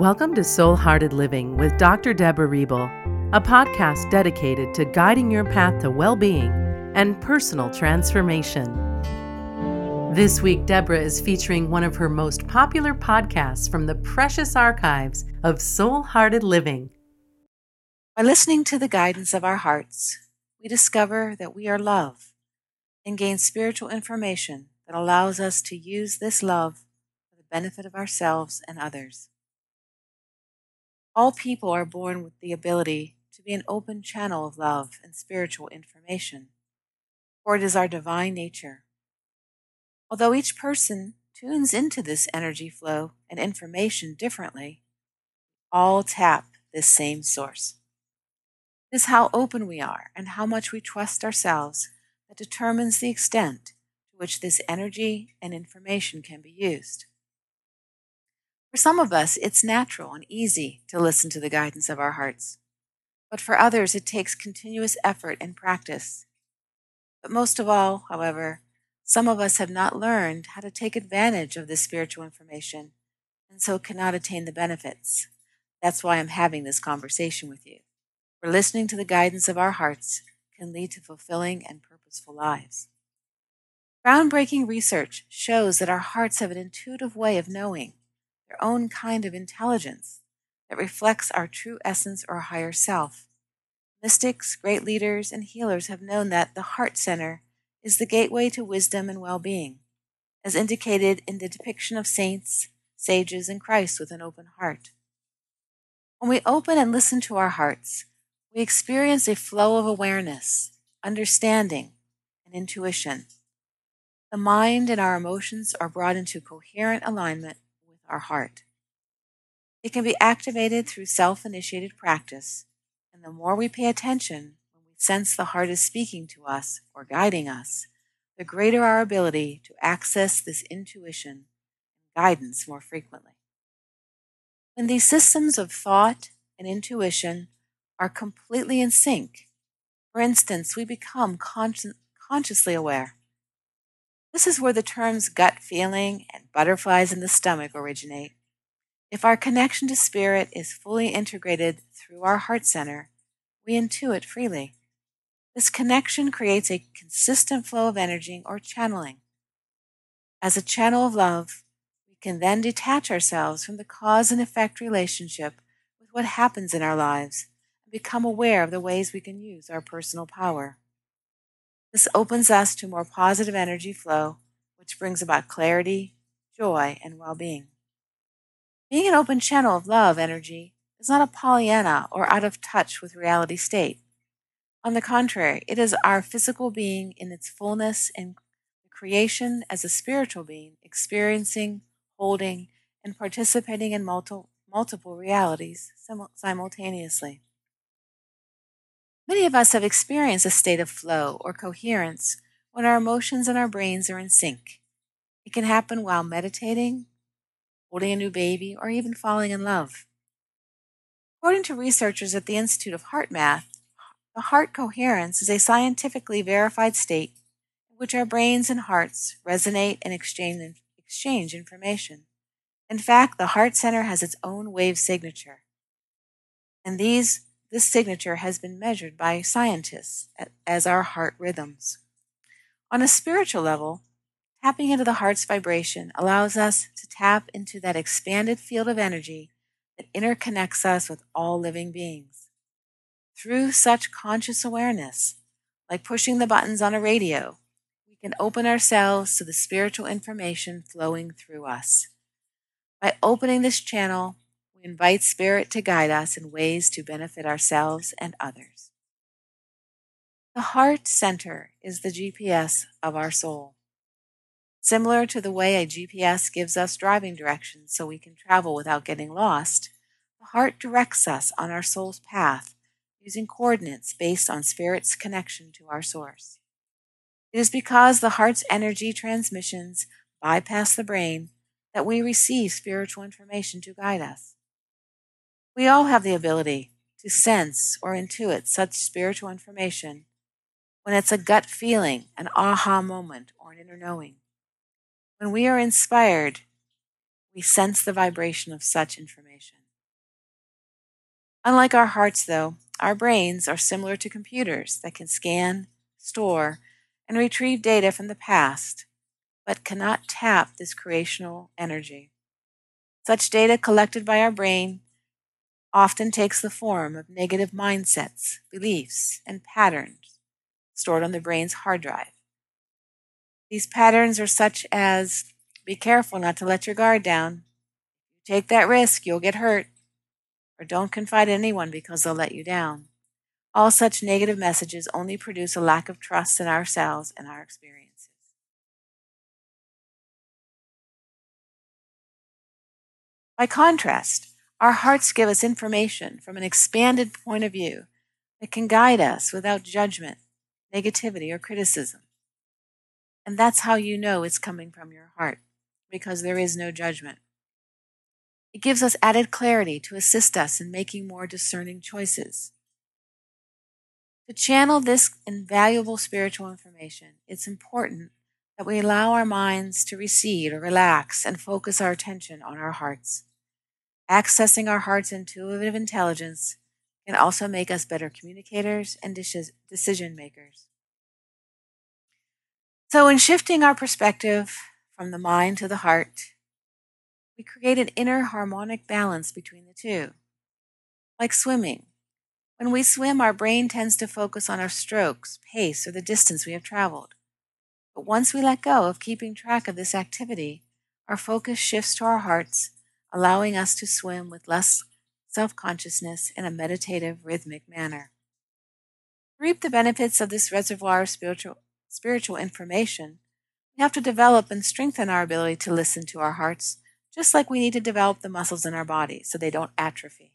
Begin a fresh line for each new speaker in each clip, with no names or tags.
Welcome to Soul Hearted Living with Dr. Deborah Reble, a podcast dedicated to guiding your path to well being and personal transformation. This week, Deborah is featuring one of her most popular podcasts from the precious archives of Soul Hearted Living.
By listening to the guidance of our hearts, we discover that we are love and gain spiritual information that allows us to use this love for the benefit of ourselves and others. All people are born with the ability to be an open channel of love and spiritual information, for it is our divine nature. Although each person tunes into this energy flow and information differently, all tap this same source. It is how open we are and how much we trust ourselves that determines the extent to which this energy and information can be used. For some of us, it's natural and easy to listen to the guidance of our hearts, but for others, it takes continuous effort and practice. But most of all, however, some of us have not learned how to take advantage of this spiritual information and so cannot attain the benefits. That's why I'm having this conversation with you. For listening to the guidance of our hearts can lead to fulfilling and purposeful lives. Groundbreaking research shows that our hearts have an intuitive way of knowing, their own kind of intelligence that reflects our true essence or higher self. Mystics, great leaders, and healers have known that the heart center is the gateway to wisdom and well being, as indicated in the depiction of saints, sages, and Christ with an open heart. When we open and listen to our hearts, we experience a flow of awareness, understanding, and intuition. The mind and our emotions are brought into coherent alignment our heart. It can be activated through self initiated practice, and the more we pay attention when we sense the heart is speaking to us or guiding us, the greater our ability to access this intuition and guidance more frequently. When these systems of thought and intuition are completely in sync, for instance, we become consci- consciously aware. This is where the terms gut feeling and butterflies in the stomach originate. If our connection to spirit is fully integrated through our heart center, we intuit freely. This connection creates a consistent flow of energy or channeling. As a channel of love, we can then detach ourselves from the cause and effect relationship with what happens in our lives and become aware of the ways we can use our personal power. This opens us to more positive energy flow, which brings about clarity, joy, and well being. Being an open channel of love energy is not a Pollyanna or out of touch with reality state. On the contrary, it is our physical being in its fullness and creation as a spiritual being, experiencing, holding, and participating in multiple, multiple realities simultaneously. Many of us have experienced a state of flow or coherence when our emotions and our brains are in sync. It can happen while meditating, holding a new baby, or even falling in love. According to researchers at the Institute of HeartMath, the heart coherence is a scientifically verified state in which our brains and hearts resonate and exchange, exchange information. In fact, the heart center has its own wave signature. And these, this signature has been measured by scientists as our heart rhythms. On a spiritual level, tapping into the heart's vibration allows us to tap into that expanded field of energy that interconnects us with all living beings. Through such conscious awareness, like pushing the buttons on a radio, we can open ourselves to the spiritual information flowing through us. By opening this channel, we invite Spirit to guide us in ways to benefit ourselves and others. The heart center is the GPS of our soul. Similar to the way a GPS gives us driving directions so we can travel without getting lost, the heart directs us on our soul's path using coordinates based on spirit's connection to our source. It is because the heart's energy transmissions bypass the brain that we receive spiritual information to guide us. We all have the ability to sense or intuit such spiritual information when it's a gut feeling, an aha moment, or an inner knowing. When we are inspired, we sense the vibration of such information. Unlike our hearts, though, our brains are similar to computers that can scan, store, and retrieve data from the past, but cannot tap this creational energy. Such data collected by our brain often takes the form of negative mindsets, beliefs, and patterns stored on the brain's hard drive. These patterns are such as be careful not to let your guard down. You take that risk, you'll get hurt. Or don't confide in anyone because they'll let you down. All such negative messages only produce a lack of trust in ourselves and our experiences. By contrast, our hearts give us information from an expanded point of view that can guide us without judgment, negativity, or criticism. And that's how you know it's coming from your heart, because there is no judgment. It gives us added clarity to assist us in making more discerning choices. To channel this invaluable spiritual information, it's important that we allow our minds to recede or relax and focus our attention on our hearts. Accessing our heart's intuitive intelligence can also make us better communicators and decision makers. So, in shifting our perspective from the mind to the heart, we create an inner harmonic balance between the two. Like swimming. When we swim, our brain tends to focus on our strokes, pace, or the distance we have traveled. But once we let go of keeping track of this activity, our focus shifts to our hearts allowing us to swim with less self consciousness in a meditative, rhythmic manner. To reap the benefits of this reservoir of spiritual, spiritual information, we have to develop and strengthen our ability to listen to our hearts, just like we need to develop the muscles in our body so they don't atrophy.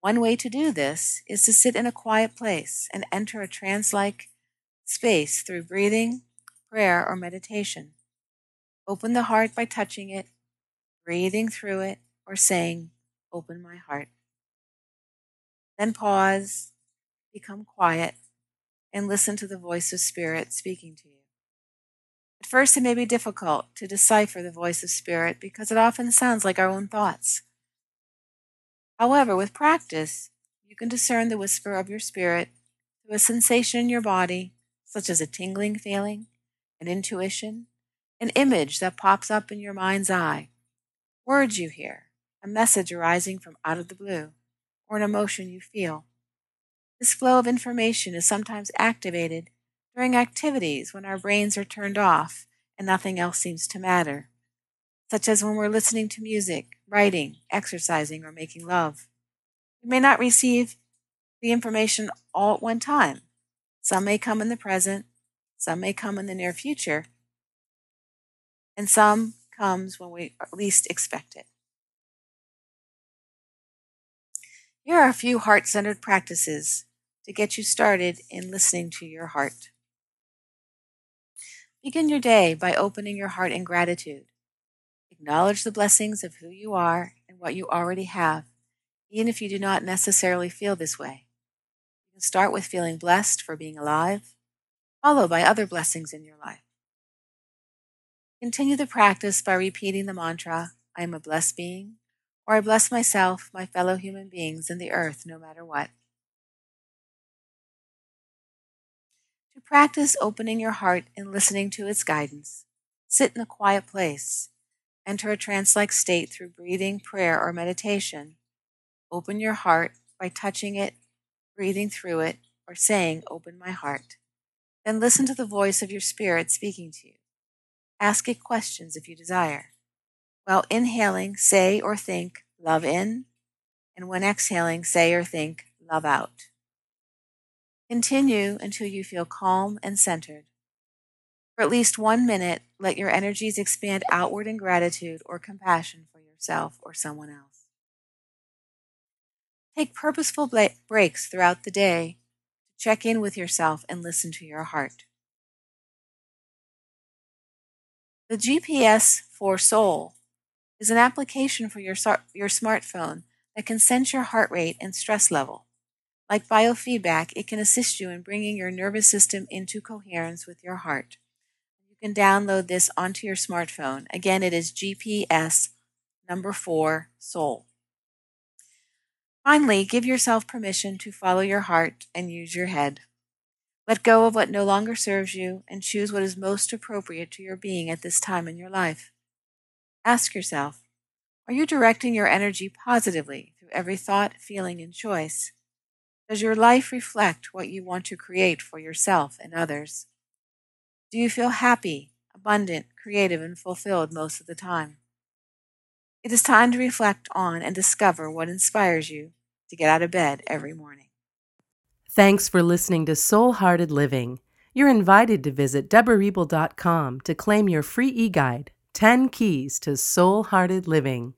One way to do this is to sit in a quiet place and enter a trance like space through breathing, prayer, or meditation. Open the heart by touching it breathing through it, or saying, Open my heart. Then pause, become quiet, and listen to the voice of Spirit speaking to you. At first, it may be difficult to decipher the voice of Spirit because it often sounds like our own thoughts. However, with practice, you can discern the whisper of your spirit through a sensation in your body, such as a tingling feeling, an intuition, an image that pops up in your mind's eye, Words you hear, a message arising from out of the blue, or an emotion you feel. This flow of information is sometimes activated during activities when our brains are turned off and nothing else seems to matter, such as when we're listening to music, writing, exercising, or making love. We may not receive the information all at one time. Some may come in the present, some may come in the near future, and some comes when we least expect it. Here are a few heart centered practices to get you started in listening to your heart. Begin your day by opening your heart in gratitude. Acknowledge the blessings of who you are and what you already have, even if you do not necessarily feel this way. You can start with feeling blessed for being alive, followed by other blessings in your life. Continue the practice by repeating the mantra, I am a blessed being, or I bless myself, my fellow human beings, and the earth, no matter what. To practice opening your heart and listening to its guidance, sit in a quiet place. Enter a trance like state through breathing, prayer, or meditation. Open your heart by touching it, breathing through it, or saying, Open my heart. Then listen to the voice of your spirit speaking to you. Ask it questions if you desire. While inhaling, say or think love in, and when exhaling, say or think love out. Continue until you feel calm and centered. For at least one minute, let your energies expand outward in gratitude or compassion for yourself or someone else. Take purposeful breaks throughout the day to check in with yourself and listen to your heart. The GPS for Soul is an application for your, your smartphone that can sense your heart rate and stress level. Like biofeedback, it can assist you in bringing your nervous system into coherence with your heart. You can download this onto your smartphone. Again, it is GPS number four Soul. Finally, give yourself permission to follow your heart and use your head. Let go of what no longer serves you and choose what is most appropriate to your being at this time in your life. Ask yourself Are you directing your energy positively through every thought, feeling, and choice? Does your life reflect what you want to create for yourself and others? Do you feel happy, abundant, creative, and fulfilled most of the time? It is time to reflect on and discover what inspires you to get out of bed every morning.
Thanks for listening to Soul Hearted Living. You're invited to visit DebraReble.com to claim your free e guide 10 Keys to Soul Hearted Living.